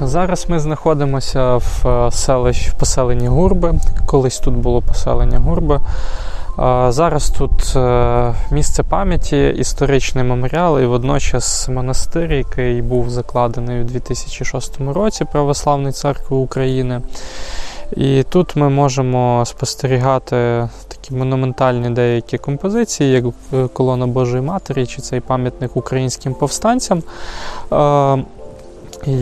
Зараз ми знаходимося в е, селищ, в поселенні Гурби. Колись тут було поселення Гурби. Зараз тут е, місце пам'яті, історичний меморіал і водночас монастир, який був закладений у 2006 році Православної церкви України. І тут ми можемо спостерігати такі монументальні деякі композиції, як е, колона Божої Матері чи цей пам'ятник українським повстанцям.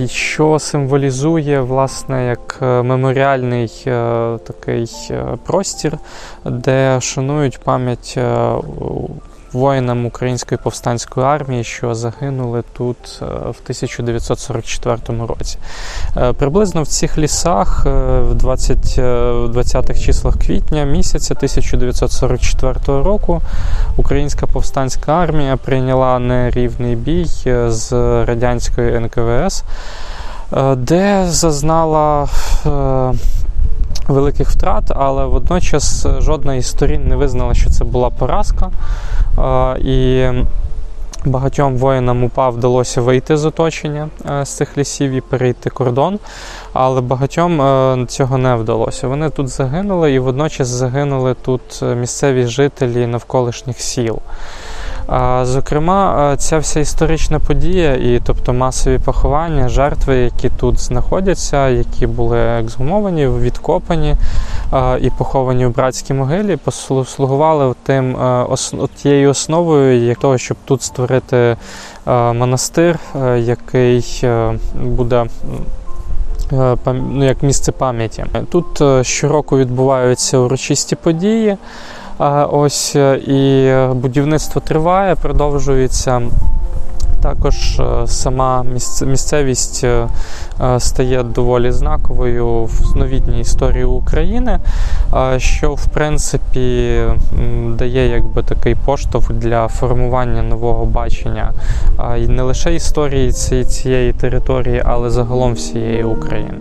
Що символізує власне як е, меморіальний е, такий е, простір, де шанують пам'ять воїнам Української повстанської армії, що загинули тут е, в 1944 році. Е, Приблизно в цих лісах е, в 20, е, в 20-х числах квітня місяця 1944 року Українська повстанська армія прийняла нерівний бій з радянською НКВС, де зазнала великих втрат, але водночас жодна із сторін не визнала, що це була поразка. Е, І багатьом воїнам УПА вдалося вийти з оточення е, з цих лісів і перейти кордон, але багатьом е, цього не вдалося. Вони тут загинули і водночас загинули тут е, місцеві жителі навколишніх сіл. Зокрема, е, ця вся історична подія, і тобто масові поховання, жертви, які тут знаходяться, які були ексгумовані, відкопані е, і поховані у братській могилі, послу- слугували тим е, тією основою для того, щоб тут створити монастир, який буде. Ну, як місце пам'яті. Тут щороку відбуваються урочисті події. Ось е, і е, будівництво триває, продовжується. Також е, сама місцевість стає доволі знаковою в новітній історії України, що в принципі дає якби такий поштовх для формування нового бачення і не лише історії цієї території, але загалом всієї України.